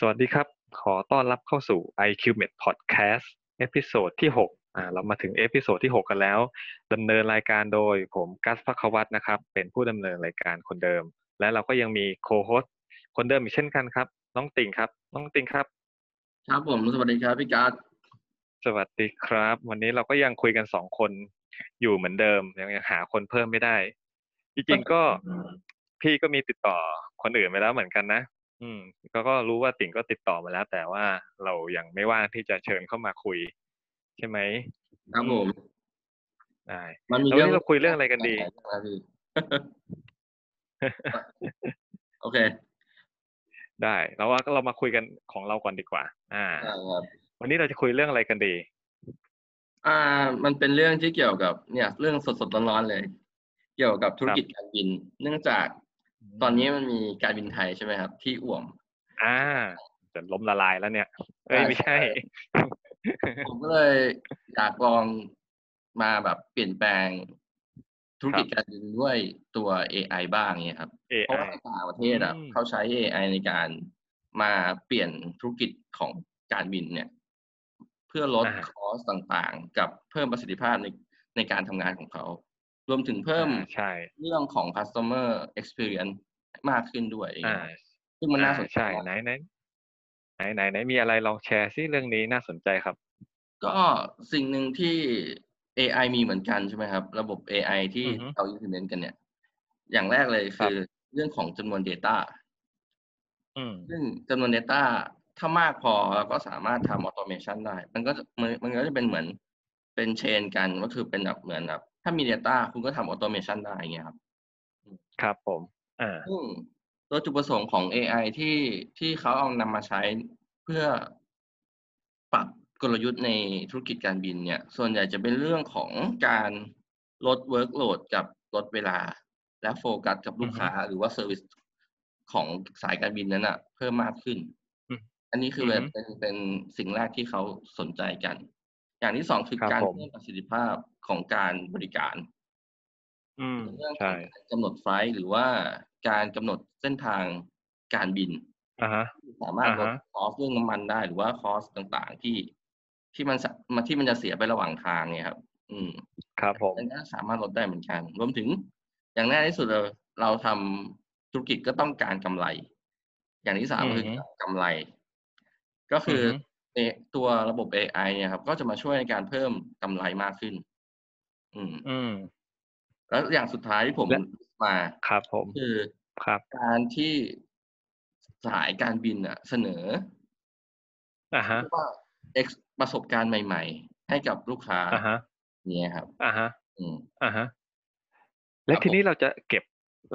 สวัสดีครับ ขอต้อนรับเข้าสู่ IQMet Podcast episode ที่ 6 อ่า เรามาถึง episode ที่ 6 กันแล้วดำเนินรายการโดยผมกัสพักวัตนะครับ เป็นผู้ดำเนินรายการคนเดิม และเราก็ยังมี co-host คนเดิมอีกเช่นกันครับ น้องติงครับ น้องติงครับ ครับผม สวัสดีครับพี่การ์ดสวัสดีครับ วันนี้เราก็ยังคุยกันสองคนอยู่เหมือนเดิมยังยังหาคนเพิ่มไม่ได้ จริงๆก็พี่ก็มีติดต่อคนอื่นไปแล้วเหมือนกันนะ อืมก็ก็รู้ว่าติ่งก็ติดต่อมาแล้ว แต่ว่าเรายังไม่ว่างที่จะเชิญเข้ามาคุย ใช่ไหมครับผม ได้มันมีแล้ววันนี้เราคุยเรื่องอะไรกันดี ครับพี่ โอเคได้แล้วว่าก็เรามาคุยกันของเราก่อนดีกว่า อ่า ได้ครับ วันนี้เราจะคุยเรื่องอะไรกันดี อ่า มันเป็นเรื่องที่เกี่ยวกับเนี่ย เรื่องสดๆร้อนๆเลย เกี่ยวกับธุรกิจการบิน เนื่องจาก ตอนนี้มันมีการบินไทยใช่ไหมครับ ที่อ่วม อ่าจะล้มละลายแล้วเนี่ยเอ้ยใช่ไม่ใช่ ผมก็เลยอยากลองมาแบบเปลี่ยนแปลงธุรกิจการบินด้วยตัว AI บ้างเนี่ยครับ เพราะว่า AI ในต่างประเทศอะอืมเขาใช้ AI ในการมาเปลี่ยนธุรกิจของการบินเนี่ย เพื่อลดอ่าคอสต่างๆ กับเพิ่มประสิทธิภาพในในการทำงานของเขา รวมถึงเพิ่มอ่าใช่เรื่องของ customer experience มากขึ้นด้วยอ่าซึ่งมันน่าสนอ่ใจใช่มากไหนไหนไหนไหนไหนมีอะไรลองแชร์ซิเรื่องนี้น่าสนใจครับ ก็สิ่งหนึ่งที่ AI มีเหมือนกันใช่ไหมครับ ระบบ AI ที่อือฮึเรา implement กันเนี่ย อย่างแรกเลยคือเรื่องของจำนวน Data อืมซึ่งจำนวน Data ถ้ามากพอเราก็สามารถทำ automation ได้ มันก็จะมันมันก็จะเป็นเหมือนเป็นเชนกันก็คือเป็นแบบเหมือนแบบถ้ามี Data คุณก็ทำ automation ได้อย่างเงี้ยครับ ครับผม อ่า ซึ่งโดยจุดประสงค์ของ AI ที่ที่เขาเอานำมาใช้เพื่อปรับกลยุทธ์ในธุรกิจการบินเนี่ย ส่วนใหญ่จะเป็นเรื่องของการลด workload กับลดเวลา และโฟกัสกับลูกค้า หรือว่าเซอร์วิสของสายการบินนั้นอะเพิ่มมากขึ้น อืมอันนี้คือแบบอือฮึ เป็นเป็นสิ่งแรกที่เขาสนใจกัน อย่างที่สองคือครับการผม เพิ่มประสิทธิภาพของการบริการ อืมในเรื่องขอใช่งการกำหนดไฟล์หรือว่าการกำหนดเส้นทางการบิน อ่าฮะ สามารถลดอ่าฮะ คอสเรื่องน้ำมันได้หรือว่าคอสต่างๆที่ที่มันสะมาที่มันจะเสียไประหว่างทางเนี่ยครับ อืม ครับผม อันนี้สามารถลดได้เหมือนกัน รวมถึงอย่างแรกที่สุดเราเราทำธุรกิจก็ต้องการกำไร อย่างที่สามก็คืออฮึกำไร ก็คือออฮึเอตัวระบบ AI เนี่ยครับ ก็จะมาช่วยในการเพิ่มกำไรมากขึ้น อืม อืม แล้วอย่างสุดท้ายที่ผมและมาครับ ผมคือครับ การที่สายการบินอะ เสนออ่าฮะเรียกว่า X ประสบการณ์ใหม่ ๆ ให้กับลูกค้าอ่าฮะเนี่ยครับอ่าฮะอืมอ่าฮะและครับทีผมนี้เราจะเก็บ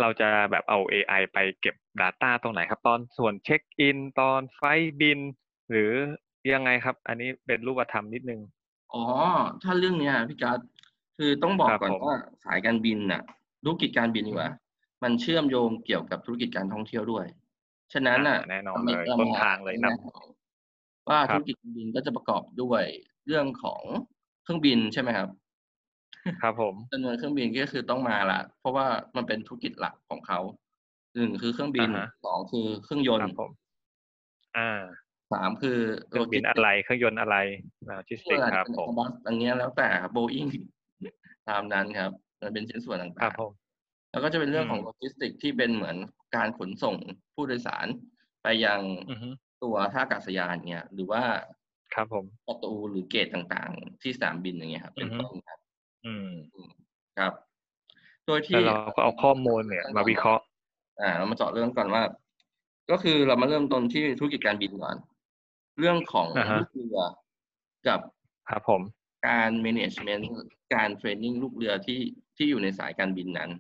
เราจะแบบเอา AI ไปเก็บ Data ตรงไหนครับ ตอนส่วนเช็คอิน ตอนไฟล์บิน หรือยังไงครับ อันนี้เป็นรูปธรรมนิดนึง อ๋อ ถ้าเรื่องเนี้ยพี่การ์ด คือต้องบอกครับก่อนผมว่าสายการบินน่ะธุรกิจการบินดีกว่ามันเชื่อมโยงเกี่ยวกับธุรกิจการท่องเที่ยวด้วย ฉะนั้นน่ะอ่าแน่นอนราไม่เลยรต้นมทางเลยนว่าครับธุรกิจการบินก็จะประกอบด้วยเรื่องของเครื่องบินใช่ไหมครับ ครับผมจำนวนเครื่องบินก็คือต้องมาละเพราะว่ามันเป็นธุรกิจหลักของเขาหนึ่งคือเครื่องบินอ่าฮะสองคือเครื่องยนครัต์บผมอ่าสามคือเครื่องบินอะไรเครื่องยนต์อะไรโลจิสติกครับเป็นผมบัสอันเนี้ยแล้วแต่โบอิง ตามนั้นครับ มันเป็นชิ้นส่วนครัต่าบงผมๆแล้วก็จะเป็นเรื่องของอืมโลจิสติกที่เป็นเหมือนการขนส่งผู้โดยสารไปยังอือฮึตัวท่าอากาศยานเนี่ยหรือว่าครับผมประตูหรือเกตต่างๆ ที่สนามบินอย่างเงี้ยครับ เป็นอือฮึต้นครับ อืมครับ โดยแล้ที่วเราก็เอาข้อมูลเนี่ย มาวิเคราะห์ อ่า เรามาเจาะเรื่องก่อนว่า ก็คือเรามาเริ่มต้นที่ธุรกิจการบินก่อน เรื่องของอ่าฮะลูกเรือกับครับผม การ management การเทรนนิ่งลูกเรือที่ที่อยู่ในสายการบินนั้น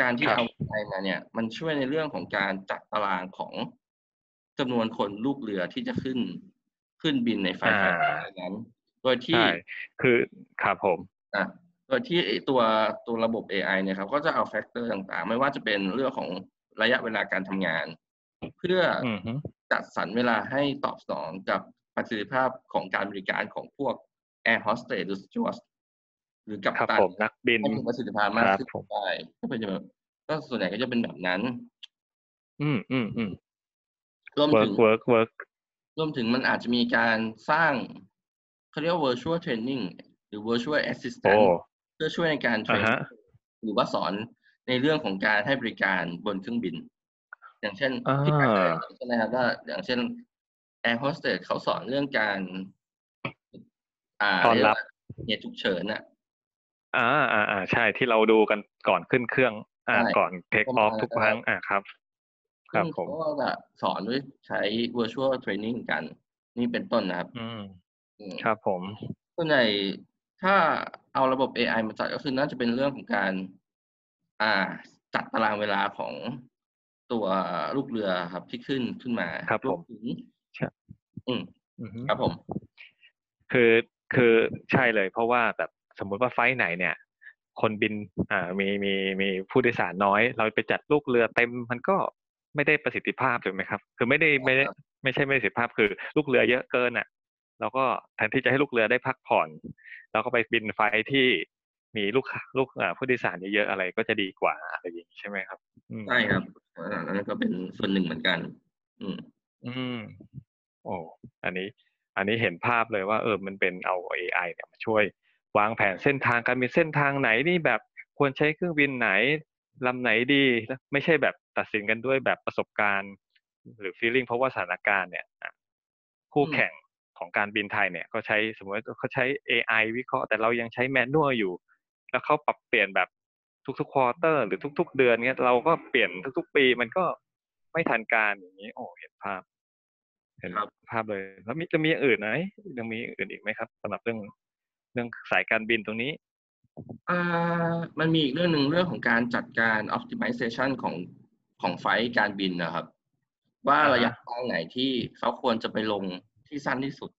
การที่ครับเอาไปมาเนี่ยมันช่วยในเรื่องของการจัดตารางของจำนวนคนลูกเรือที่จะขึ้นขึ้นบินใน flight flight นั้น โดยที่ใช่คือครับผมอะโดยที่ไอ้ตัวตัวระบบ AI เนี่ยครับ ก็จะเอา factor ต่างๆ ไม่ว่าจะเป็นเรื่องของระยะเวลาการทำงาน เพื่อออือฮึจัดสรรเวลาให้ตอบสนองกับประสิทธิภาพของการบริการของพวก Air Hostess หรือ Steward หรือกัปตันครับผมนักบินให้มีประสิทธิภาพมากขึ้นครับผมได้ก็เป็นแบบก็ส่วนใหญ่ก็จะเป็นแบบนั้น อืมอืมอืม work work work รวมถึงมันอาจจะมีการสร้างเขาเรียกว่า virtual training หรือ virtual assistant โอ้ เพื่อช่วยในการ train อ่าฮะหรือว่าสอนในเรื่องของการให้บริการบนเครื่องบิน อย่างเช่นอ่าที่การใช่ไหมครับว่าอย่างเช่น air hostess เขาสอนเรื่องการอ่า ตอนรับเรียกว่าเหตุฉุกเฉินน่ะอ่าอ่าอ่าใช่ที่เราดูกันก่อนขึ้นเครื่อง อ่าใช่ก่อนเทคประอมาอณฟทุกนั้นครั้งอ่าครับ ครับซึ่งผมเขาก็จะสอนด้วยใช้ virtual training กัน นี่เป็นต้นนะครับอืมอืมครับผมส่วนใหญ่ถ้าเอาระบบ AI มาจัดก็คือน่าจะเป็นเรื่องของการ อ่า จัดตารางเวลาของตัวลูกเรือครับที่ขึ้นขึ้นมาครับผมวถึงใช่อืมอือฮึครับผม คือ คือใช่เลย เพราะว่าแบบสมมุติว่าไฟล์ไหนเนี่ย คนบินอ่ามีมีมีผู้โดยสารน้อย เราไปจัดลูกเรือเต็มมันก็ไม่ได้ประสิทธิภาพถูกไหมครับ คือไม่ได้ไม่ได้ไม่ใช่ไม่ได้ประสิทธิภาพคือลูกเรือเยอะเกินอะเราก็แทนที่จะให้ลูกเรือได้พักผ่อน เราก็ไปบินไฟล์ที่มีลูกค้าลูกอ่าผู้โดยสารเยอะๆอะไรก็จะดีกว่าอะไรอย่างนี้ใช่ไหมครับอืมใช่ครับอันนั้นก็เป็นส่วนหนึ่งเหมือนกัน อืม อืม โอ้อันนี้ อันนี้เห็นภาพเลยว่าเออมันเป็นเอา AI เนี่ยมาช่วยวางแผนเส้นทางการมีเส้นทางไหนนี่แบบควรใช้เครื่องบินไหนลำไหนดีแล้วไม่ใช่แบบตัดสินกันด้วยแบบประสบการณ์ หรือ feeling เพราะว่าสถานการณ์เนี่ยคู่แข่งของการบินไทยเนี่ยก็ใช้สมมติเขาใช้ AI วิเคราะห์แต่เรายังใช้แมนนวลอยู่ แล้วเขาปรับเปลี่ยนแบบทุกๆควอเตอร์ หรือทุก ๆ เดือนเนี้ยเราก็เปลี่ยนทุก ๆ ปีมันก็ไม่ทันการอย่างนี้ โอ้เห็นภาพ เห็นครับภาพเลย แล้วมีจะมีอย่างอื่นไหมยังมีอย่างอื่นอีกไหมครับสำหรับเรื่องเรื่องสายการบินตรงนี้อ่ามันมีอีกเรื่องหนึ่งเรื่องของการจัดการ optimization ของของไฟล์การบินนะครับ ว่าอ่าฮะระยะทางไหนที่เขาควรจะไปลงที่สั้นที่สุด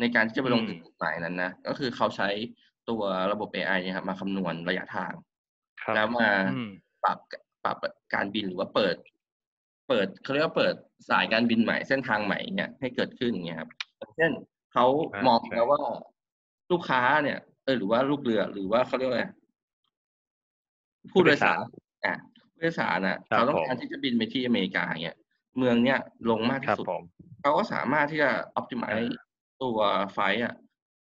ในการที่จะไปลงอืมถึงจุดหมายนั้นนะก็คือเขาใช้ตัวระบบ AI เนี่ยครับมาคำนวณระยะทางครับแล้วมาอืมปรับปรับการบินหรือว่าเปิด เปิดเขาเรียกว่าเปิดสายการบินใหม่เส้นทางใหม่เนี่ยให้เกิดขึ้นอย่างเงี้ยครับอย่างเช่นเขาอ่ามองใช่แล้วว่าลูกค้าเนี่ยเออหรือว่าลูกเรือหรือว่าเขาเรียกว่าอะไรผู้โดยสารอะผู้โดยสารน่ะครับเขาต้องผมการที่จะบินไปที่อเมริกาเนี่ยเมืองเนี่ยลงมากครัที่บสุดผมเขาก็สามารถที่จะ optimize อ่าตัวไฟล์อะ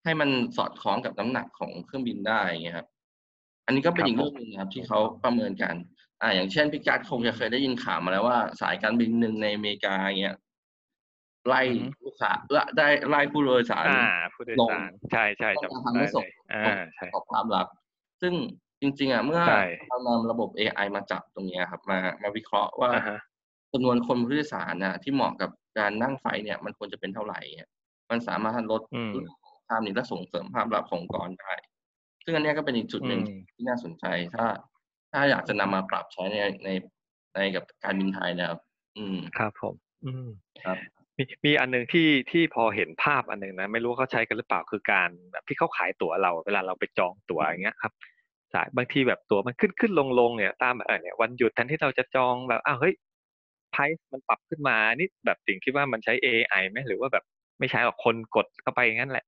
ให้มันสอดคล้องกับน้ำหนักของเครื่องบินได้อย่างเงี้ยครับ อันนี้ก็เป็นครับอีกเรื่องหนึ่งนะครับ ที่เขาประเมินกัน อ่าอย่างเช่นพี่การดคงจะเคยได้ยินข่าวมาแล้วว่า สายการบินหนึ่งในอเมริกาเงี้ยไล่อือฮึลูกค้าละได้ไล่ผู้โดยสารอ่าผู้โดยลงสารใช่ใช่ต้องจำการทำได้ให้เลส่งยอ่าใช่ของความลับ ซึ่งจริง ๆ อะ เมื่อใช่เรานำระบบ AI มาจับตรงเนี้ยครับ มามาวิเคราะห์ว่าอ่าฮะจำนวนคนผู้โดยสารน่ะที่เหมาะกับการนั่งไฟเนี่ย มันควรจะเป็นเท่าไหร่เนี่ยมันสามารถลดอืมเรื่องของภาพนี้และส่งเสริมภาพลักษณ์ขององค์กรได้ ซึ่งอันเนี้ยก็เป็นอีกจุดหนึ่งอืมที่น่าสนใจถ้า ถ้าอยากจะนำมาปรับใช้ในในในกับการบินไทยนะครับ อืมครับผม อืมครับมีมีอันหนึ่งที่ที่พอเห็นภาพอันหนึ่งนะ ไม่รู้ว่าเขาใช้กันหรือเปล่าคือการแบบที่เขาขายตั๋วเรา เวลาเราไปจองตั๋วอย่างเงี้ยครับสายบางทีแบบตั๋วมันขึ้นขึ้นลงลงเนี่ยตามแบบเออเนี่ยวันหยุดแทนที่เราจะจองแบบอ้าวเฮ้ยไพรซ์มันปรับขึ้นมานี่แบบสิ่งคิดว่ามันใช้ AI ไหมหรือว่าแบบไม่ใช้หรอกคนกดเข้าไปอย่างนั้นแหละ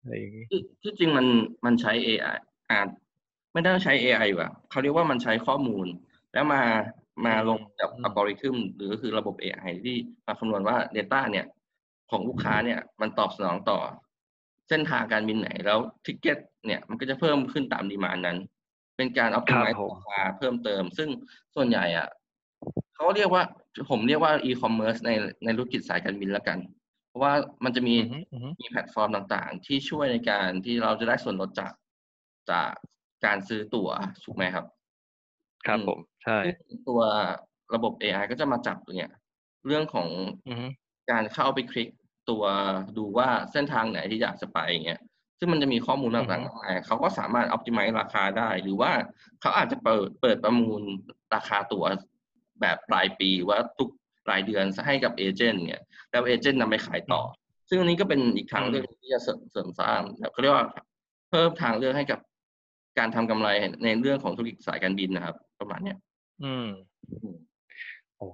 อะไรอย่างงี้ที่ที่จริงมันมันใช้ AI อ่า ไม่ได้ใช้ AI อยู่อะเขาเรียกว่ามันใช้ข้อมูล แล้วมามาลงกับอืมอัลกอริทึมหรือก็คือระบบ AI ที่มาคำนวณว่า Data เนี่ย ของลูกค้าเนี่ยมันตอบสนองต่อ เส้นทางการบินไหนแล้ว ticket เนี่ยมันก็จะเพิ่มขึ้นตาม demand นั้น เป็นการครับ optimize ผมราคาเพิ่มเติม ซึ่งส่วนใหญ่อะเขาเรียกว่าผมเรียกว่า e-commerce ในในธุรกิจสายการบินแล้วกัน เพราะว่ามันจะมีอือฮึอือฮึมีแพลตฟอร์มต่างๆ ที่ช่วยในการที่เราจะได้ส่วนลดจากจาก การซื้อตั๋วถูกไหมครับ ครับอืมผม ใช่ซึ่งตัวระบบ AI ก็จะมาจับตัวเนี้ยเรื่องของอือฮึการเข้าไปคลิกตัวดูว่าเส้นทางไหนที่อยากจะไปอย่างเงี้ย ซึ่งมันจะมีข้อมูลต่างๆมากมายเขาก็สามารถ optimize ราคาได้ หรือว่าเขาอาจจะเปิดเปิดประมูลราคาตั๋วแบบรายปีว่าทุกรายเดือนให้กับเอเจนต์เนี่ยแล้วเอเจนต์นำไปขายต่อ ซึ่งอันนี้ก็เป็นอีกทางเลือกที่จะเสริมเสริมสร้างแบบเขาเรียกว่า เพิ่มทางเลือกให้กับ การทำกำไรในเรื่องของธุรกิจสายการบินนะครับ ประมาณเนี้ยอืมอืมโอ้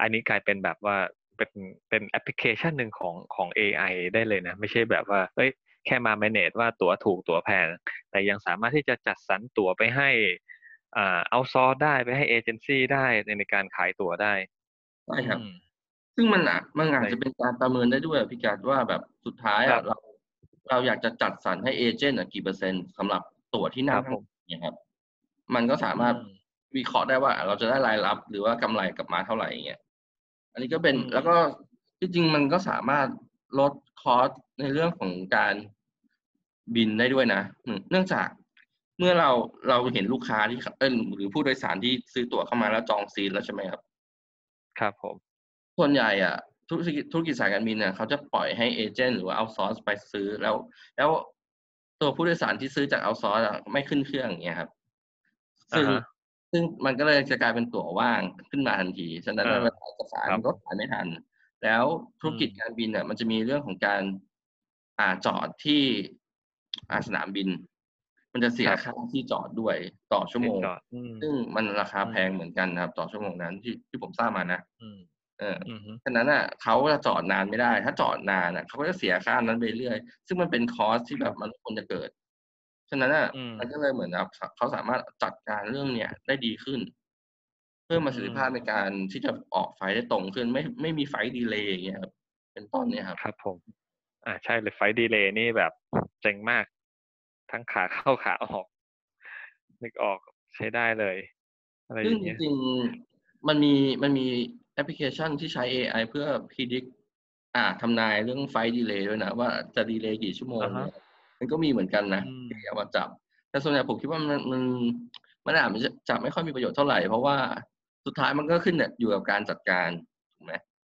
อันนี้กลายเป็นแบบว่าเป็นเป็นแอปพลิเคชันหนึ่งของของ AI ได้เลยนะ ไม่ใช่แบบว่าเอ้ยแค่มา manage ว่าตั๋วถูกตั๋วแพง แต่ยังสามารถที่จะจัดสรรตั๋วไปให้อ่าเอาซอร์ได้ไปให้เอเจนซี่ได้ในในการขายตั๋วได้ใช่ครับอืมซึ่งมันอะมันอาจในจะเป็นการประเมินได้ด้วยอะพี่การว่าแบบสุดท้ายครัอะบเรา เราอยากจะจัดสรรให้เอเจนต์อะกี่เปอร์เซ็นต์สำหรับ ตั๋วที่คนั่รังบทั้ผงมเนี่ยครับ มันก็สามารถอืมวิเคราะห์ได้ว่า เราจะได้รายรับ หรือว่ากำไรกลับมาเท่าไหร่อย่างเงี้ยอันนี้ก็เป็นอืมแล้วก็ที่จริงมันก็สามารถลดคอสในเรื่องของการบินได้ด้วยนะอืมเนื่องจากเมื่อเราเราเห็นลูกค้าที่เออหรือผู้โดยสารที่ซื้อตั๋วเข้ามาแล้วจองซีทแล้วใช่ไหมครับ ครับผม ส่วนใหญ่อะธุรกิจธุรกิจสายการบินเนี่ยเขาจะปล่อยให้เอเจนต์หรือว่าเอาซอร์สไปซื้อแล้ว แล้ว ตัวผู้โดยสารที่ซื้อจากเอาซอร์สไม่ขึ้นเครื่องอย่างเงี้ยครับ ซึ่งอ่าฮะซึ่งมันก็เลยจะกลายเป็นตั๋วว่างขึ้นมาทันที ฉะนั้นอ่าเวลาเอกสารครับมันก็ขายไม่ทัน แล้วธุรกิจอืมการบินเนี่ยมันจะมีเรื่องของการอ่าจอดที่อ่าสนามบิน มันจะเสียครับค่าที่จอดด้วยต่อชั่วโมงจอดอืมซึ่งมันราคาอืมแพงเหมือนกันนะครับ ต่อชั่วโมงนั้นที่ที่ผมทราบมานะอืม เอออืมฮึฉะนั้นอะเขาจะจอดนานไม่ได้ ถ้าจอดนานอะเขาก็จะเสียค่านั้นไปเรื่อย ซึ่งมันเป็น cost ที่แบบมันไม่ควรจะเกิด ฉะนั้นอะอืมมันก็เลยเหมือนแบบเขาสามารถจัดการเรื่องเนี้ยได้ดีขึ้น เพิ่มประสิทธิภาพอืมในการที่จะออก flight ได้ตรงขึ้น ไม่ไม่มี flight delay อย่างเงี้ยครับเป็นต้นเนี่ยครับครับผม อ่าใช่เลย flight delay นี่แบบเจ๋งมาก ทั้งขาเข้าขาออก นึกออกใช้ได้เลย อะไรอซึ่งย่างเงี้ยซึ่งจริงๆมันมีมันมี แอปพลิเคชันที่ใช้ AI เพื่อพิจิตอ่าทำนายเรื่องไฟดีเลย์ด้วยนะ ว่าจะดีเลย์กี่ชั่วโมง อ่าฮะเนี่ยมันก็มีเหมือนกันนะอืม ที่เอามาจับ แต่ส่วนใหญ่ผมคิดว่ามันมันมันอาจจะจะไม่ค่อยมีประโยชน์เท่าไหร่ เพราะว่าสุดท้ายมันก็ขึ้นอยู่กับการจัดการถูกไหม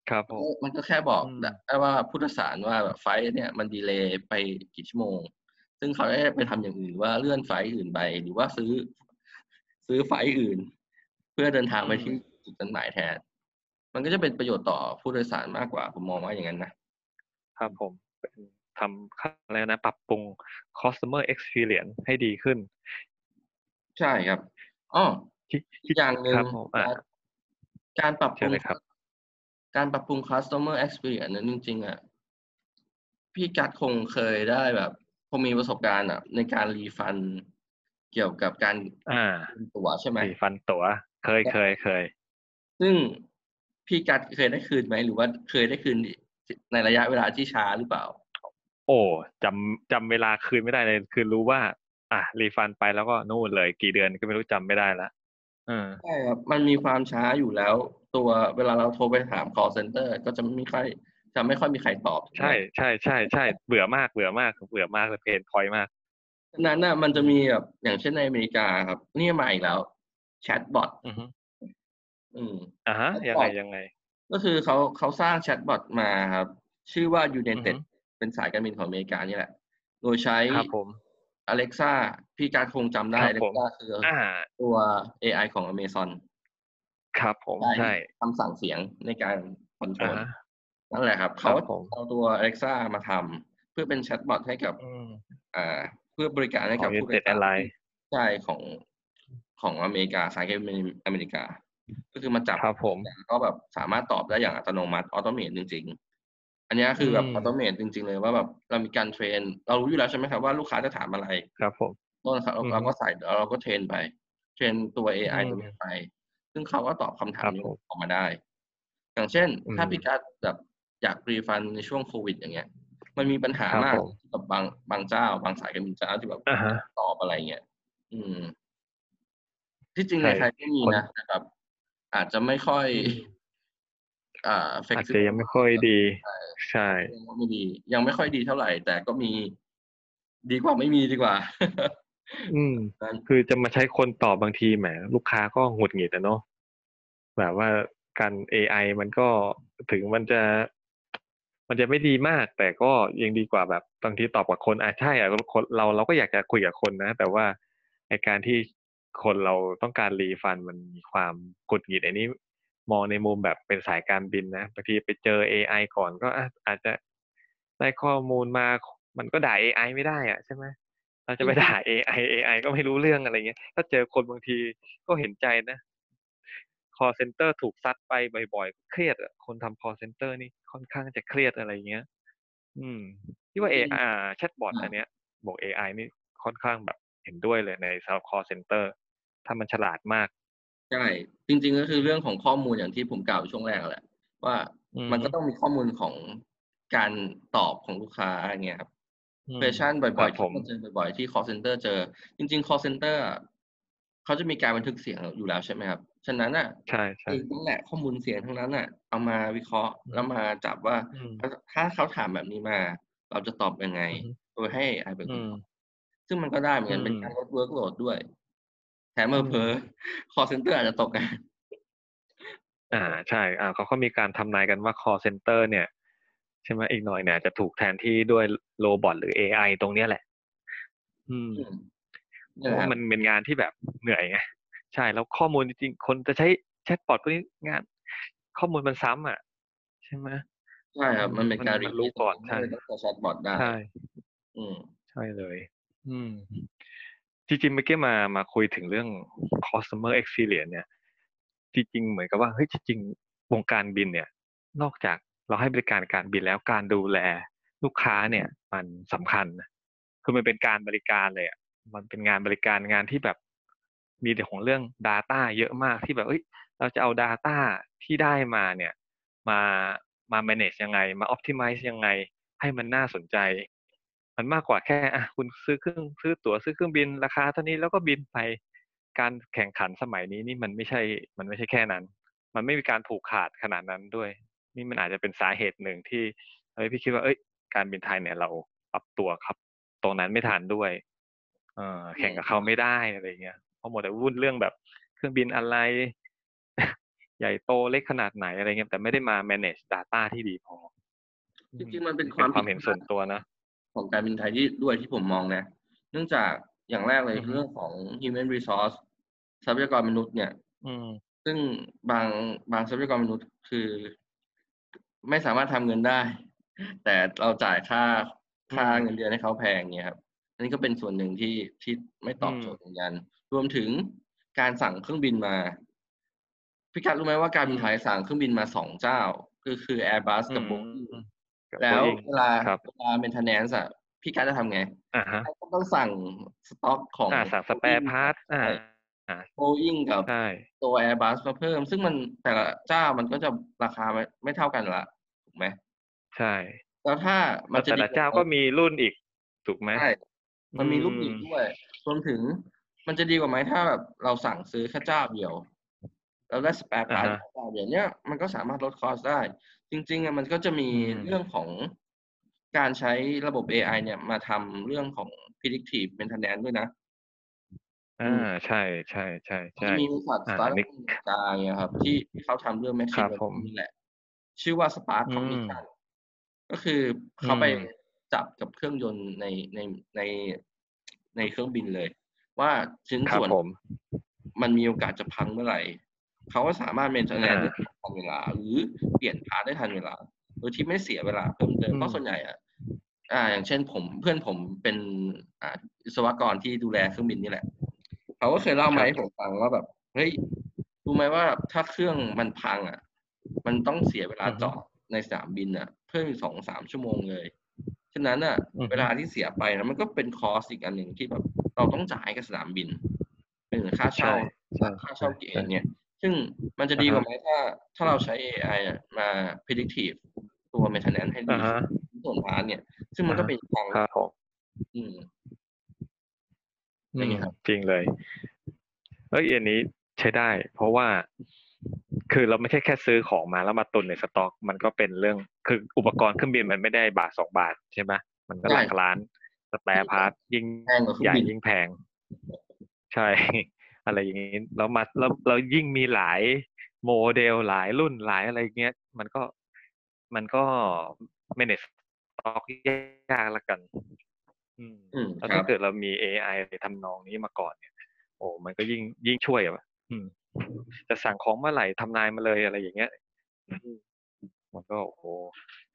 ครับผม มันก็แค่บอกอืม ได้ว่าผู้โดยสารว่าแบบไฟล์เนี่ยมันดีเลย์ไปกี่ชั่วโมง ซึ่งเขาได้ไปทำอย่างอื่นว่าเลื่อนไฟล์อื่นไป หรือว่าซื้อ ซื้อไฟล์อื่น เพื่อเดินทางไปที่จุดนัดหมายแทน มันก็จะเป็นประโยชน์ต่อผู้โดยสารมากกว่า ผมมองว่าอย่างนั้นนะครับผมเป็นทำอะไรนะ ปรับปรุง customer experience ให้ดีขึ้น ใช่ครับอ๋อที่อีกอย่างหนึ่งครับผมอะการการปรับปเชิรุญงเลยครับการปรับปรุง customer experience นั้นจริงๆอะพี่กัดคงเคยได้แบบคงมีประสบการณ์อะ ในการรีฟันเกี่ยวกับการอ่าคืนตั๋วใช่ไหม refund ตั๋ว เคยเคยเคย ซึ่ง พี่กัสเคยได้คืนไหมหรือว่าเคยได้คืนในระยะเวลาที่ช้าหรือเปล่า โอ้จำจำเวลาคืนไม่ได้เลยคือรู้ว่า อะ refund ไปแล้วก็นู่นเลยกี่เดือนก็ไม่รู้จำไม่ได้ละเออใช่ครับมันมีความช้าอยู่แล้ว ตัวเวลาเราโทรไปถาม call center ก็จะไม่ค่อยจะไม่ค่อยมีใครตอบถูกไหมใช่ใช่ใช่ใช่เบื่อมากเบื่อมากเบื่อมากเลย pain pointมากฉะนั้นน่ะมันจะมีแบบอย่างเช่นในอเมริกาครับ นี่มาอีกแล้วแชทบอท อือฮึอืม อ่าฮะแล้วยังก็ไงยังไง ก็คือเขาเขาสร้างแชทบอทมาครับ ชื่อว่า United อือฮึเป็นสายการบินของอเมริกานี่แหละ โดยใช้ ครับผม Alexa พี่การคงจำได้ครับผม Alexa คือออ่า ตัว AI ของ Amazon ครับผมได้ใช่ คำสั่งเสียงในการคอนโทรอ่าล ฮะ นั่นแหละครับเขาครับผม เอาตัว Alexa มาทำเพื่อเป็น chatbot ให้กับ อืม อ่า เพื่อบริการให้ขกัอบงผู้โด United ยสาร Airlines ใช่ของของอเมริกาสายการบินอเมริกา ก็คือมาจับครับผมแล้วก็แบบสามารถตอบได้อย่างอัตโนมัติ automate จริง ๆ อันเนี้ยคือแบบอืม automate จริง ๆ เลยว่าแบบเรามีการ train เรารู้อยู่แล้วใช่ไหมครับว่าลูกค้าจะถามอะไรครับผมต้นครับอือฮึเราก็ใส่แล้วเราก็ train ไป train ตัว AI อืมตัวนี้ไป ซึ่งเขาก็ตอบคำถาครัมบนี้ผมออกมาได้ อย่างเช่นอืมถ้าพี่กัสแบบอยากรีฟันในช่วงโควิด อย่างเงี้ย มันมีปัญหาครับมากผมกับบางบางเจ้า บางสายการบินเจ้าที่แบบอ่าฮะตอบอะไรเงี้ย อืม ที่จริงใช่ในไทยไม่มีคนนะแต่แบบ อาจจะไม่ค่อยอืมอ่าอาจ flexible จะยังไม่ค่อยดี ใช่ยังไม่ดี ยังไม่ค่อยดีเท่าไหร่ แต่ก็มีดีกว่าไม่มีดีกว่า อืมนั้นคือจะมาใช้คนตอบบางทีแหม ลูกค้าก็หงุดหงิดอะเนาะแบบว่าการ AI มันก็ถึงมันจะ มันจะไม่ดีมาก แต่ก็ยังดีกว่าแบบบางทีตอบกับคนอะใช่อะคนเราเราก็อยากจะคุยกับคนนะ แต่ว่าในการที่ คนเราต้องการรีฟันมันมีความกดหงิดอันนี้ มองในมุมแบบเป็นสายการบินนะบางทีไปเจอ AI ก่อนก็อะอาจจะได้ข้อมูลมามันก็ด่า AI ไม่ได้อะใช่ไหมเราจะไปด่า AI AI ก็ไม่รู้เรื่องอะไรเงี้ย ถ้าเจอคนบางทีก็เห็นใจนะ call center ถูกซัดไปบ่อยๆ เครียดอะคนทำ call center นี่ค่อนข้างจะเครียดอะไรเงี้ย อืมที่ว่า AI แชทบอทอันเนี้ย บอก AI นี่ค่อนข้างแบบเห็นด้วยเลยในสำหรับ call center ถ้ามันฉลาดมากใช่จริง ๆ ก็คือเรื่องของข้อมูลอย่างที่ผมกล่าวช่วงแรกแหละ ว่าอืมมันก็ต้องมีข้อมูลของการตอบของลูกค้าอย่างเงี้ยครับอืมเฟชั่นคบ่รัอยบๆผที่มเราเจอบ่อยๆที่ call center เจอ จริง ๆ call center อะเขาจะมีการบันทึกเสียงอยู่แล้วใช่ไหมครับ ฉะนั้นอะใช่ใช่ไอ้นั่นแหละข้อมูลเสียงทั้งนั้นอะ เอามาวิเคราะห์แล้วมาจับว่าอืมถ้าถ้าเขาถามแบบนี้มา เราจะตอบยังไงอืมโดยให้ AI เป็นคอืนมตอบซึ่งมันก็ได้เหมือนกันอืมเป็นการลด workload ด้วยแถมอืมเผลอๆ call center อาจจะตกงานอ่าใช่อ่าเขาก็มีการทำนายกันว่า call center เนี่ย ใช่ไหมอีกหน่อยเนี่ยจะถูกแทนที่ด้วยโรบอทหรือ AI ตรงเนี้ยแหละ อืมอืมเพนี่แหราะละคว่ารับมันเป็นงานที่แบบเหนื่อยไงใช่แล้วข้อมูลจริงๆคนจะใช้แชทบอทพวกนี้งาน ข้อมูลมันซ้ำอะ ใช่ไหมใช่ครับมันเป็นการมันรู้ repeat ก่อนไม่ใช่ได้ต้องใช้ chatbot ได้ใช่อืมใช่เลย อืม จริงๆเมื่อกี้มามาคุยถึงเรื่อง customer experience เนี่ย จริงๆเหมือนกับว่าเฮ้ยจริงๆวงการบินเนี่ย นอกจากเราให้บริการการบินแล้วการดูแลลูกค้าเนี่ย มันสำคัญนะคือมันเป็นการบริการเลยอะมันเป็นงานบริการงานที่แบบมีแต่ของเรื่อง Data เยอะมากที่แบบเอ้ยเราจะเอา Data ที่ได้มาเนี่ย มามา manage ยังไง มา optimize ยังไง ให้มันน่าสนใจ มันมากกว่าแค่อะคุณซื้อเครื่องซื้อตั๋วซื้อเครื่องบินราคาเท่านี้แล้วก็บินไปการแข่งขันสมัยนี้นี่มันไม่ใช่ มันไม่ใช่แค่นั้น มันไม่มีการผูกขาดขนาดนั้นด้วย นี่มันอาจจะเป็นสาเหตุหนึ่งที่เฮ้ยพี่คิดว่าเอ้ย การบินไทยเนี่ยเราปรับตัวครับ ตรงนั้นไม่ทันด้วยเออแข่งกับเขาไม่ได้อะไรเงี้ยเพราะหมดแต่วุ่นเรื่องแบบเครื่องบินอะไร ใหญ่โตเล็กขนาดไหนอะไรเงี้ยแต่ไม่ได้มา manage data ที่ดีพอ จริงๆมันเป็นคเป็วามนความเห็นส่วนตัวนะ ของการบินไทยที่ด้วยที่ผมมองนะ เนื่องจากอย่างแรกเลยอือฮึเรื่องของ human resource ทรัพยากรมนุษย์เนี่ยอืมซึ่งบางบางทรัพยากรมนุษย์คือ ไม่สามารถทำเงินได้ แต่เราจ่ายค่าค่าอืมเงินเดือนให้เขาแพงเนี่ยครับอันนี้ก็เป็นส่วนหนึ่งที่ที่ไม่ตอบอืมโจทย์เหมือนกันรวมถึงการสั่งเครื่องบินมาพี่กัดรู้ไหมว่าการบินไทยสั่งเครื่องบินมาสองเจ้าคือคือ Airbus กับอื ม Boeing กับแล้ว Boeing เวลาครับเวลา maintenance อะพี่กัดจะทำไงอ่าฮะก็ต้องสั่งสต็อกของอ่าสั่งสเปร์พาร์ทอ่าอ่าโบอิงกับใช่ตัว Airbus มาเพิ่ม ซึ่งมันแต่ละเจ้ามันก็จะราคาไม่ไม่เท่ากันละถูกไหมใช่ แล้วถ้ามันจะแต่ดีละเจ้าก็มีรุ่นอีก ถูกไหมใช่มันมีลูกอือีกด้วยรวมถึงมันจะดีกว่าไหมถ้าแบบเราสั่งซื้อแค่เจ้าเดียวแล้วได้สเปร์พาร์ทอ่าฮะเจ้าเดียวเนี้ยมันก็สามารถลดคอสได้ จริงๆอะมันก็จะมีอืมเรื่องของการใช้ระบบ AI เนี่ยมาทำเรื่องของ predictive maintenance ด้วยนะ อ่า ใช่ใช่ใช่มันใช่จะมีบริษัทสอ่าตาร์อัทนนี้อัพอเมริกาเนี่ยครับ ที่ที่เขาทำเรื่อง ค machine รับผม learning นี่แหละ ชื่อว่า Spark อืม Cognition ก็คือเขาไปอืมจับกับเครื่องยนต์ในในในในเครื่องบินเลย ว่าชิ้นส่วนครับผม มันมีโอกาสจะพังเมื่อไหร่ เขาก็สามารถเมนเทนแนนอ่าได้ทันเวลา หรือเปลี่ยน part ได้ทันเวลาโดยที่ไม่เสียเวลาเพิ่มเติมอืมเพราะส่วนใหญ่อะอ่า อย่างเช่นผมเพื่อนผมเป็นอ่าวิศวกรที่ดูแลเครื่องบินนี่แหละ เขาก็เคยเล่ามาให้ผมฟังว่าแบบเฮ้ยรู้ไหมว่าถ้าเครื่องมันพังอะ มันต้องเสียเวลาอือฮึจอดในสนามบินอะ เพิ่มอีกสองสามชั่วโมงเลยฉะนั้นอะอือฮึเวลาที่เสียไปนะมันก็เป็น cost อีกอันหนึ่งที่แบบเราต้องจ่ายกับสนามบิน เป็นเหมือนค่าเช่าใช่ค่าเช่าเกใช่ณฑ์เนี่ยใช่ ซึ่งมันจะดีกว่าไหมถ้า ถ้าเราใช้ AI อะมา predictive ตัว maintenance ให้ดีอ่าฮะส่วน part เนี่ย ซึ่งมันก็เป็นทางครับผมอืมอืมอย่างเงี้ยครับจริงเลย เอ้ยอันนี้ใช้ได้ เพราะว่าคือเราไม่ใช่แค่ซื้อของมาแล้วมาตุนในสต็อก มันก็เป็นเรื่องคืออุปกรณ์เครื่องบินมันไม่ได้บาทสองบาทใช่ไหมมันก็หลักล้าน spare part ยิ่งแพงกว่าเครื่ใหองญ่บินใหญ่ยิ่งแพง ใช่ อะไรอย่างนี้แล้วมาแล้วเรายิ่งมีหลายโมเดลหลายรุ่นหลายอะไรเงี้ย มันก็มันก็ manage stock ยากละกัน อืมอืมแล้วครัถ้าบเกิดเรามี AI ทำนองนี้มาก่อนเนี่ย โอ้มันก็ยิ่งยิ่งช่วยอะอืมจะสั่งของเมื่อไหร่ทำนายมาเลยอะไรอย่างเงี้ยอืมมันก็โอ้โห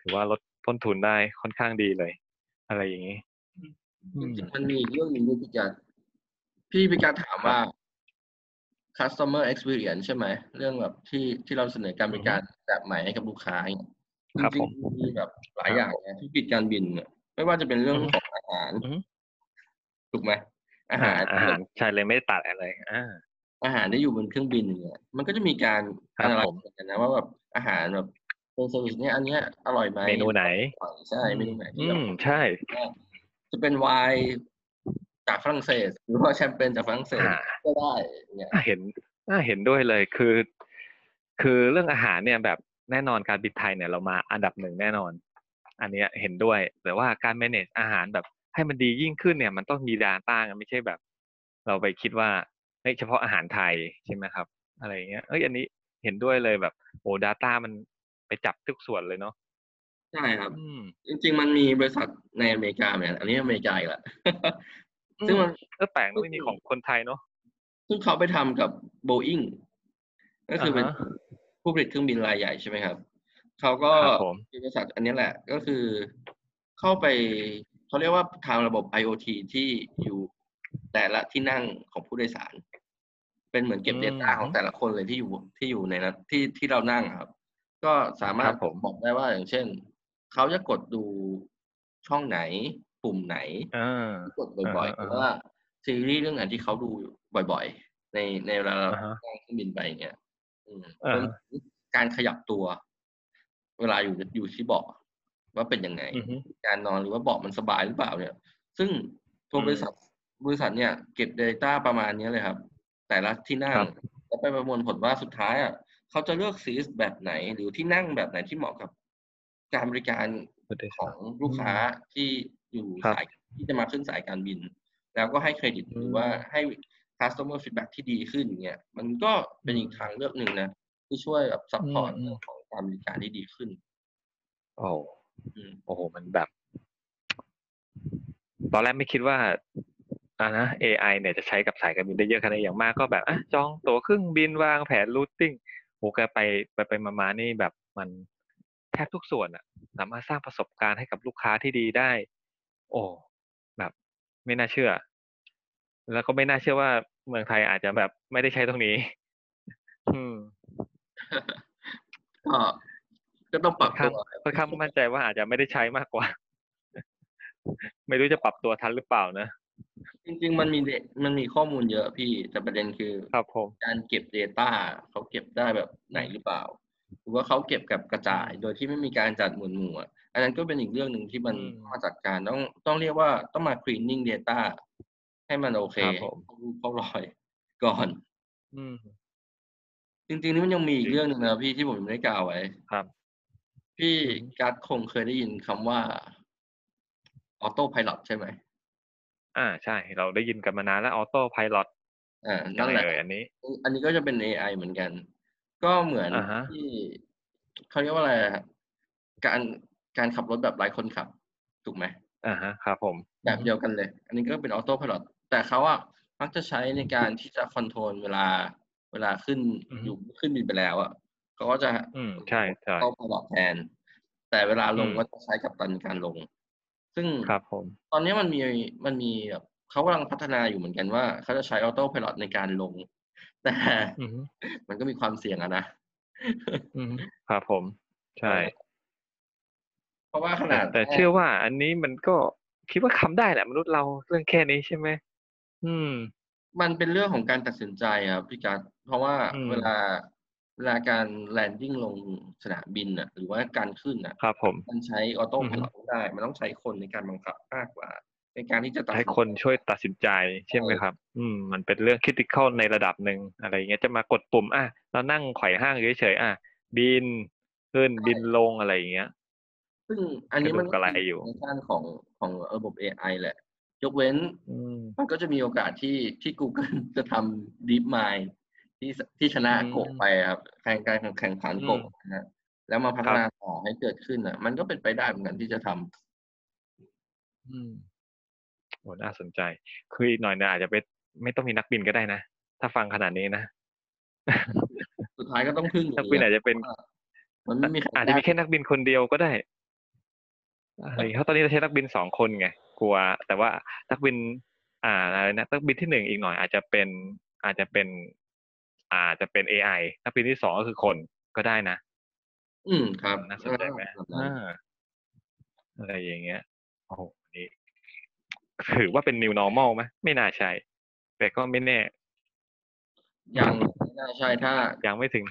ถือว่าลดต้นทุนได้ค่อนข้างดีเลย อะไรอย่างนี้จริงๆมันมีอีกเรื่องหนึ่งที่พี่การพี่พิการถามว่า customer experience ใช่ไหม เรื่องแบบที่ที่เราเสนอการบริการแบบใหม่ให้กับลูกค้าเนี่ยจครับริผงมๆมีแบบหลายครับอย่างนะที่ปิดการบินเนี่ยไม่ว่าจะเป็นเรื่องอือฮึของอาหารอือฮึถูกไหมอาอ่าหารอาหารใช่เลยไม่ได้ตัดอะไรอ่าอาหารที่อยู่บนเครื่องบินเนี่ยมันก็จะมีการครับอะไรผมกันนะว่าแบบอาหารแบบโปรเป็นเซอร์วิสเนี่ยอันเนี้ยอร่อยไหมเมนูไหนใช่เมนูไหนที่อืแบบมใช่ จะเป็นไวน์ จากฝรั่งเศส หรือว่าแชมเปญจากฝรั่งเศสอ่าก็ได้เนี่ยน่าเห็นน่าเห็นด้วยเลยคือ คือเรื่องอาหารเนี่ยแบบแน่นอนการบินไทยเนี่ยเรามาอันดับหนึ่งแน่นอน อันเนี้ยเห็นด้วยแต่ว่าการ manage อาหารแบบให้มันดียิ่งขึ้นเนี่ยมันต้องมี Data ไงไม่ใช่แบบ เราไปคิดว่าเฮ้ยเฉพาะอาหารไทยใช่ไหมครับ อะไรอย่างเงี้ยเอ้ยอันนี้เห็นด้วยเลยแบบโอ้ Data มันไปจับทุกส่วนเลยเนาะใช่ครับอืมจริง ๆ มันมีบริษัทในอเมริกาเนี่ยอันนี้อเมริกาอีกแหละ ซึ่งมันก็แปลกนะไม่มีของคนไทยเนาะซึ่งเขาไปทำกับ Boeing ก็คือเป็นอ่าฮะผู้ผลิตเครื่องบินรายใหญ่ใช่ไหมครับ เขาก็ครับผมบริษัทอันนี้แหละ ก็คือเข้าไปเขาเรียกว่าทางระบบ IoT ที่อยู่แต่ละที่นั่งของผู้โดยสาร เป็นเหมือนเก็บ Data ของแต่ละคนเลยที่อยู่ที่อยู่ในนั้นที่ที่เรานั่งครับ ก็สามารถครับผมบอกได้ว่าอย่างเช่น เขาจะกดดูช่องไหน ปุ่มไหนอ่าที่กดบ่อยๆหอ่ารือว่าซีรีส์เรื่องไหนที่เขาดูบ่อยๆ ในในเวลาเราอ่าฮะนั่งเครื่องบินไปอย่างเงี้ยอืมอ่าฮะรวมถึงการขยับตัว เวลาอยู่อยู่ที่เบาะว่าเป็นยังไงอือฮึการนอนหรือว่าเบาะมันสบายหรือเปล่าเนี่ย ซึ่งตัวอืมบริษัทบริษัทเนี่ย เก็บ Data ประมาณนี้เลยครับ แต่ละที่นั่งครับแล้วไปประมวลผลว่าสุดท้ายอะเขาจะเลือก seat แบบไหน หรือที่นั่งแบบไหนที่เหมาะกับการบริการผู้โดยสาอรงลูกค้าที่ อยู่ครับสายที่จะมาขึ้นสายการบิน แล้วก็ให้เครดิตอืมหรือว่าให้ customer feedback ที่ดีขึ้นเนี่ยมันก็เป็นอีกอืมทางเลือกหนึ่งนะที่ช่วยแบบ support อืมเรื่องของการบริการที่ดีขึ้นโอ้อืมโอ้โหมันแบบ ตอนแรกไม่คิดว่าอ่านะ AI เนี่ยจะใช้กับสายการบินได้เยอะขนาดนี้อย่างมากก็แบบอะจองตั๋วเครื่องบินวางแผน routingโอ้แกไปไปไปมามานี่แบบมันแทบทุกส่วนอะสามารถสร้างประสบการณ์ให้กับลูกค้าที่ดีได้ โอ้ แบบไม่น่าเชื่อ แล้วก็ไม่น่าเชื่อว่าเมืองไทยอาจจะแบบไม่ได้ใช้ตรงนี้ อืม ก็ก็ต้องปรับค่อนตัข้างวค่อนข้างมั่นใจว่าอาจจะไม่ได้ใช้มากกว่า ไม่รู้จะปรับตัวทันหรือเปล่านะ จริง ๆ มันมี da- มันมีข้อมูลเยอะพี่ แต่ประเด็นคือ ครับผม การเก็บ Data เขาเก็บได้แบบไหนหรือเปล่า หรือว่าเขาเก็บกับกระจาย โดยที่ไม่มีการจัดหมวดหมู่อะอันนั้นก็เป็นอีกเรื่องหนึ่งที่มันอืมมาจัดการต้องต้องเรียกว่าต้องมา cleaning data ให้มันโอเคครับผมเขารูปเขารอยก่อนอืมจริงๆนี่มันยังมีอีจกริงเรื่องหนึ่งนะพี่ที่ผมยังไม่ได้กล่าวไว้ครับ พี่อืมกัดคงเคยได้ยินคำว่าออโต้พ l o t ใช่ไหมอ่าใช่ เราได้ยินกันมานานแล้วออโต้พายロอ่ายันั่งนไงแหละเอ่ยอันนี้ อันนี้ก็จะเป็น AI เหมือนกัน ก็เหมือนอ่าฮะ ที่เขาเรียกว่าอะไรอะครับการการขับรถแบบไร้คนขับ ถูกไหม อ่าฮะ ครับผม แบบเดียวกันเลย อันนี้ก็เป็นออโต้พ l o t แต่เขาอะมักจะใช้ในการที่จะคอนโทรลเวลาเวลาขึ้นอือฮึอยู่ขึ้นบินไปแล้วอะเขาก็จะอืม ใช่ใช่ออโต้พ l o t แทน แต่เวลาลงอืมก็จะใช้กับตันการลง ซึ่งครับผม ตอนนี้มันมีมันมีแบบเขากำลังพัฒนาอยู่เหมือนกันว่าเขาจะใช้ออโต้พ l o t ในการลง แต่อือฮึมันก็มีความเสี่ยงอะนะอือฮึครับผม ใช่ เพราะว่าขแต่นาด แต่เชื่อว่า อันนี้มันก็คิดว่าทำได้แหละมนุษย์เราเรื่องแค่นี้ใช่ไหมอืม มันเป็นเรื่องของการตัดสินใจครับพี่กัสเพราะว่าอืมเวลาเวลาการแลนดิ้งลงสนามบินอะ หรือว่าการขึ้นอะ ครับผม มันใช้ออโต้อือพฮึลอตไม่ได้ มันต้องใช้คนในการบังคับมากกว่า ในการที่จะตัดให้สินคนช่วยตัดสินใจใช่ไหมใช่ครับ อืม มันเป็นเรื่องคริติคอลในระดับหนึ่งอะไรอย่างเงี้ยจะมากดปุ่มอะเรานั่งไขว่ห้างเฉยๆอะบินขึ้นบินลงอะไรอย่างเงี้ย ซึ่งอันนี้มันกระดูกกระไรอยู่ในด้านของของระบบ AI แหละ ยกเว้นอืมมันก็จะมีโอกาสที่ที่ Google จะทำ Deep Mind ที่สที่ชนะอืมโกะไปครับแข่งการแข่งขันอืมโกะนะฮะแล้วมาพัฒครับนาต่อให้เกิดขึ้นอะ มันก็เป็นไปได้เหมือนกันที่จะทำอืม โหน่าสนใจ คืออีกหน่อยเนี่ยอาจจะไปไม่ต้องมีนักบินก็ได้นะ ถ้าฟังขนาดนี้นะ สุดท้ายก็ต้องพึ่งอยู่นักบินอาจจะเป็นพราะว่ามันไม่มีใครอาจจะมีแค่นักบินคนเดียวก็ได้อะไรอย่างเงี้ยเพราะตอนนี้เราใช้นักบินสองคนไง กลัว แต่ว่านักบิน อ่าอะไรนะนักบินที่หนึ่งอีกหน่อย อาจจะเป็น อาจจะเป็น อาจจะเป็น AI นักบินที่สองก็คือคนก็ได้นะ อืมครับน่าสนใจไหมแบบนั้นอ่าอะไรอย่างเงี้ยโอ้โหนี่ ถือว่าเป็น new normal ไหมไม่น่าใช่ แต่ก็ไม่แน่ ยังไม่น่าใช่ถ้า ยังไม่ถึง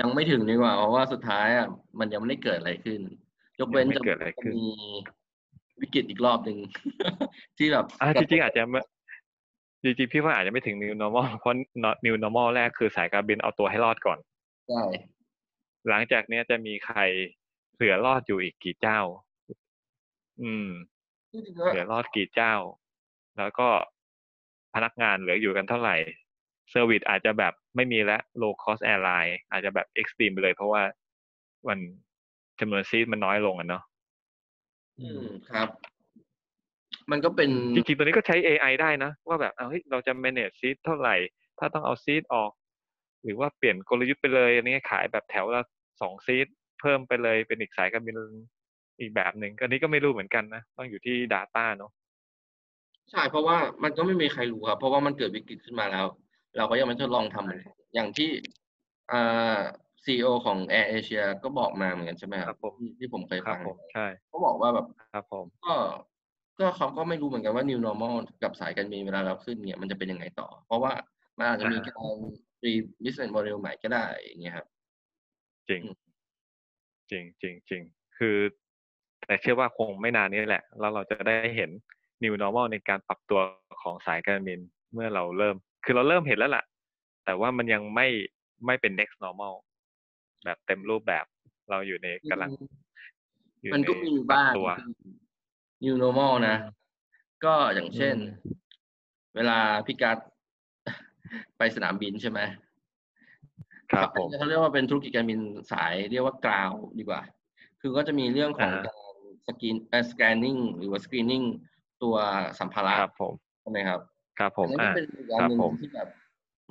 ยังไม่ถึงดีกว่า เพราะว่าสุดท้ายอะมันยังไม่ได้เกิดอะไรขึ้น ยกเว้นยังไม่จะเกิดอะไรขึ้นมีวิกฤตอีกรอบหนึ่งที่แบบอ่าจริงๆอาจจะไม่จริงๆพี่ว่าอาจจะไม่ถึง new normal เพราะ new normal แรกคือสายการบินเอาตัวให้รอดก่อนใช่หลังจากเนี้ยจะมีใครเหลือรอดอยู่อีกกี่เจ้า อืม จริงๆก็เหลือรอดกี่เจ้า แล้วก็พนักงานเหลืออยู่กันเท่าไหร่ service อาจจะแบบไม่มีแล้ว low cost airline อาจจะแบบ extreme ไปเลย เพราะว่ามันจำนวน seat มันน้อยลงอะเนาะ อืมครับ มันก็เป็นจริงๆ ตัวนี้ก็ใช้ AI ได้นะ ว่าแบบเอาเฮ้ยเราจะ manage ซีทเท่าไหร่ ถ้าต้องเอาซีทออก หรือว่าเปลี่ยนกลยุทธ์ไปเลยอันนี้ขายแบบแถวละสองซีทเพิ่มไปเลยเป็นอีกสายการบิน อีกแบบหนึ่งอันนี้ก็ไม่รู้เหมือนกันนะ ต้องอยู่ที่ Data เนาะใช่เพราะว่ามันก็ไม่มีใครรู้ครับเพราะว่ามันเกิดวิกฤตขึ้นมาแล้ว เราก็ยังไม่ทดลองทำเหมือนกันอย่างที่อ่าซีอของ Air Asia ก็บอกมาเหมือนกันใช่ไหมคครัรับบผมที่ที่ผมเคยครัฟับงผมใช่เขาบอกว่าแบบครับผมก็ก็เขาก็ไม่รู้เหมือนกันว่า new normal กับสายการบินเวลาเราขึ้นเนี่ยมันจะเป็นยังไงต่อ เพราะว่ามันอาจจะมีการ re business model ใหม่ก็ได้อย่างเงี้ยครับ จริงอืมจริงจริงจริงคือ แต่เชื่อว่าคงไม่นานนี้แหละ แล้วเราจะได้เห็น new normal ในการปรับตัวของสายการบินเมื่อเราเริ่ม คือเราเริ่มเห็นแล้วล่ะ แต่ว่ามันยังไม่ไม่เป็น next normal แบบเต็มรูปแบบเราอยู่ในกำลังอยู่มันก็ในมีปรับบ้างตัว new normal นะ ก็อย่างเช่นอืมเวลาพี่กัดไปสนามบินใช่ไหมครับผมเขาเรียกว่าเป็นธุรกิจการบินสายเรียกว่ากราวดีกว่า คือก็จะมีเรื่องของอ่าฮะการ สกรีนเอ่อสแกนนิ่งหรือว่าสกรีนนิ่งตัวสัมภาระครับผมใช่ไหมครับ ครับผมอันนี้อ่าก็เป็นอีกอันครับหนึ่งผมที่แบบ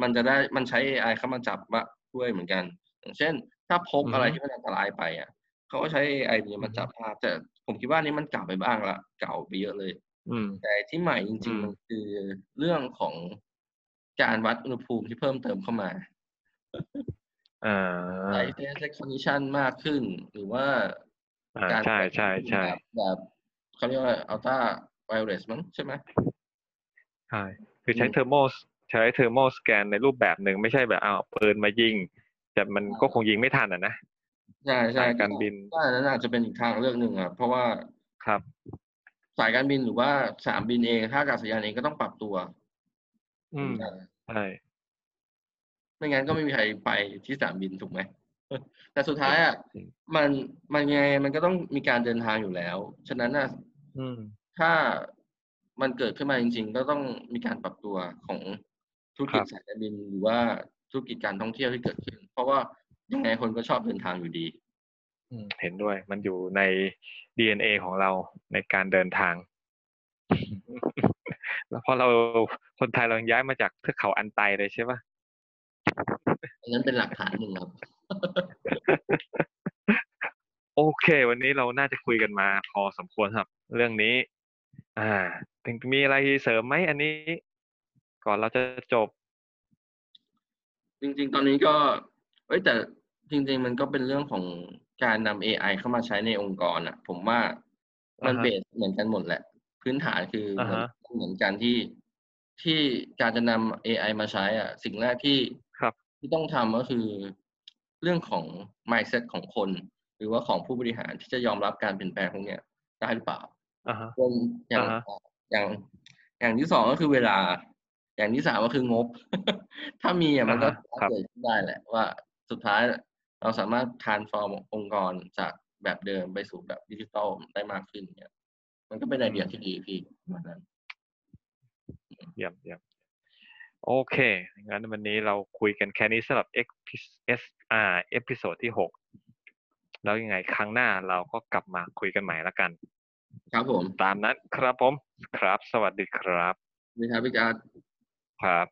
มันจะได้มันใช้ AI เข้ามาจับมาด้วยเหมือนกัน อย่างเช่น ถ้าพกอือฮึอะไรที่มันอันตรายไปอะเขาก็ใช้ AI เนี่ยมาจับภาพแต่ผมคิดว่านี่มันเก่าไปบ้างละเก่าไปเยอะเลยอืมแต่ที่ใหม่จอืริงมๆมันคือเรื่องของการวัดอุณหภูมิที่เพิ่มเติมเข้ามาอ่าใช้ face recognition มากขึ้น หรือว่า อ่าการใช่ใช่ใช่แบบแบบเขาเรียกว่า ultra wireless มั้งใช่ไหมใช่คือใช้อืมเทอร์โมใช้เทอร์โมสแกนในรูปแบบหนึ่งไม่ใช่แบบเอาปืนมายิง แต่มันอ่าก็คงยิงไม่ทันอะนะใช่ใช่สายการบินก็อันนั้นอาจจะเป็นอีกทางเลือกหนึ่งอะเพราะว่าครับ สายการบินหรือว่าสนามบินเองท่าอากาศยานเองก็ต้องปรับตัว อืมเหมือนกันใช่ไม่งั้นก็ไม่มีใครไปที่สนามบินถูกไหม แต่สุดท้ายอะจริงมันมันยังไงมันก็ต้องมีการเดินทางอยู่แล้ว ฉะนั้นน่ะอืมถ้ามันเกิดขึ้นมาจริง ๆ ก็ต้องมีการปรับตัวของธุรกิจครับสายการบินหรือว่าธุรกิจการท่องเที่ยวที่เกิดขึ้น เพราะว่ายังไงคนก็ชอบเดินทางอยู่ดีอืมเห็นด้วย มันอยู่ใน DNA ของเราในการเดินทาง แล้วพอเราคนไทยเรายังย้ายมาจากเทือกเขาอันไตเลยใช่ปะอันนั้นเป็นหลักฐานหนึ่งครับ โอเค วันนี้เราน่าจะคุยกันมาพอสมควรครับ เรื่องนี้ อ่าถึงมีอะไรเสริมไหมอันนี้ ก่อนเราจะจบ จริง ๆ ตอนนี้ก็เอ้ยแต่จริง ๆ มันก็เป็นเรื่องของการนำ AI เข้ามาใช้ในองค์กรอะ ผมว่ามันอ่าฮะเบสเหมือนกันหมดแหละ พื้นฐานคือเหมือนอ่าฮะเหมือนกันที่ที่การจะนำ AI มาใช้ อะ สิ่งแรกที่ครับที่ต้องทำก็คือ เรื่องของ mindset ของคน หรือว่าของผู้บริหารที่จะยอมรับการเปลี่ยนแปลงพวกเนี้ยได้หรือเปล่าอ่าฮะเป็นอย่างอ่าฮะอย่างอย่างที่สองก็คือเวลา อย่างที่สามก็คืองบ ถ้ามีอะมันก็อ่าฮะครับเกิดขึ้นได้แหละว่าสุดท้ายเราสามารถ transform องค์กรจากแบบเดิมไปสู่แบบดิจิทัลได้มากขึ้นเนี่ยมันก็เป็นไอเดียที่ดีพี่ประมาณนั้นเยี่ยมเยี่ยม โอเค งั้นวันนี้เราคุยกันแค่นี้สำหรับ XS อ่า episode ที่หกแล้วยังไงครั้งหน้าเราก็กลับมาคุยกันใหม่ละกัน ครับผม ตามนั้นครับผม ครับ สวัสดีครับนี่ครับพี่การดครับ